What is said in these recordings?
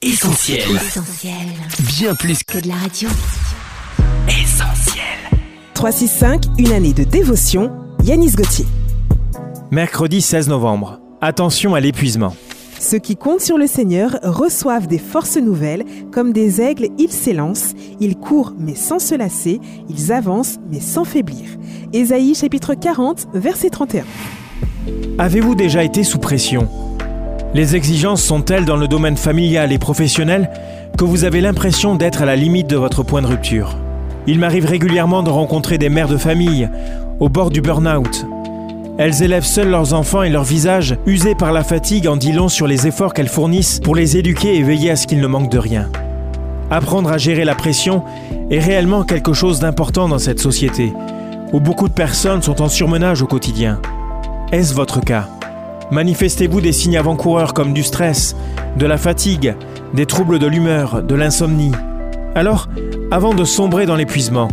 Essentiel. Essentiel. Bien plus Que de la radio. qu'essentiel. 365, une année de dévotion. Yanis Gauthier. Mercredi 16 novembre. Attention à l'épuisement. Ceux qui comptent sur le Seigneur reçoivent des forces nouvelles. Comme des aigles, ils s'élancent. Ils courent mais sans se lasser. Ils avancent mais sans faiblir. Ésaïe chapitre 40, verset 31. Avez-vous déjà été sous pression? Les exigences sont telles dans le domaine familial et professionnel que vous avez l'impression d'être à la limite de votre point de rupture? Il m'arrive régulièrement de rencontrer des mères de famille au bord du burn-out. Elles élèvent seules leurs enfants et leurs visages, usés par la fatigue, en dit long sur les efforts qu'elles fournissent pour les éduquer et veiller à ce qu'ils ne manquent de rien. Apprendre à gérer la pression est réellement quelque chose d'important dans cette société, où beaucoup de personnes sont en surmenage au quotidien. Est-ce votre cas? Manifestez-vous des signes avant-coureurs comme du stress, de la fatigue, des troubles de l'humeur, de l'insomnie Alors, avant de sombrer dans l'épuisement,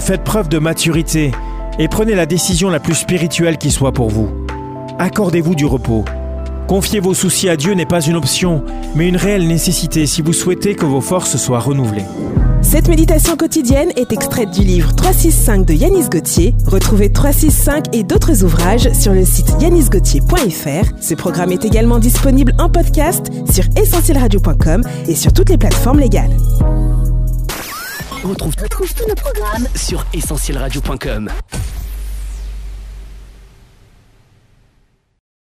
faites preuve de maturité et prenez la décision la plus spirituelle qui soit pour vous. Accordez-vous du repos. Confier vos soucis à Dieu n'est pas une option, mais une réelle nécessité si vous souhaitez que vos forces soient renouvelées. Cette méditation quotidienne est extraite du livre 365 de Yanis Gauthier. Retrouvez 365 et d'autres ouvrages sur le site yanisgauthier.fr. Ce programme est également disponible en podcast sur essentielradio.com et sur toutes les plateformes légales. On retrouve, tous nos programmes sur essentielradio.com.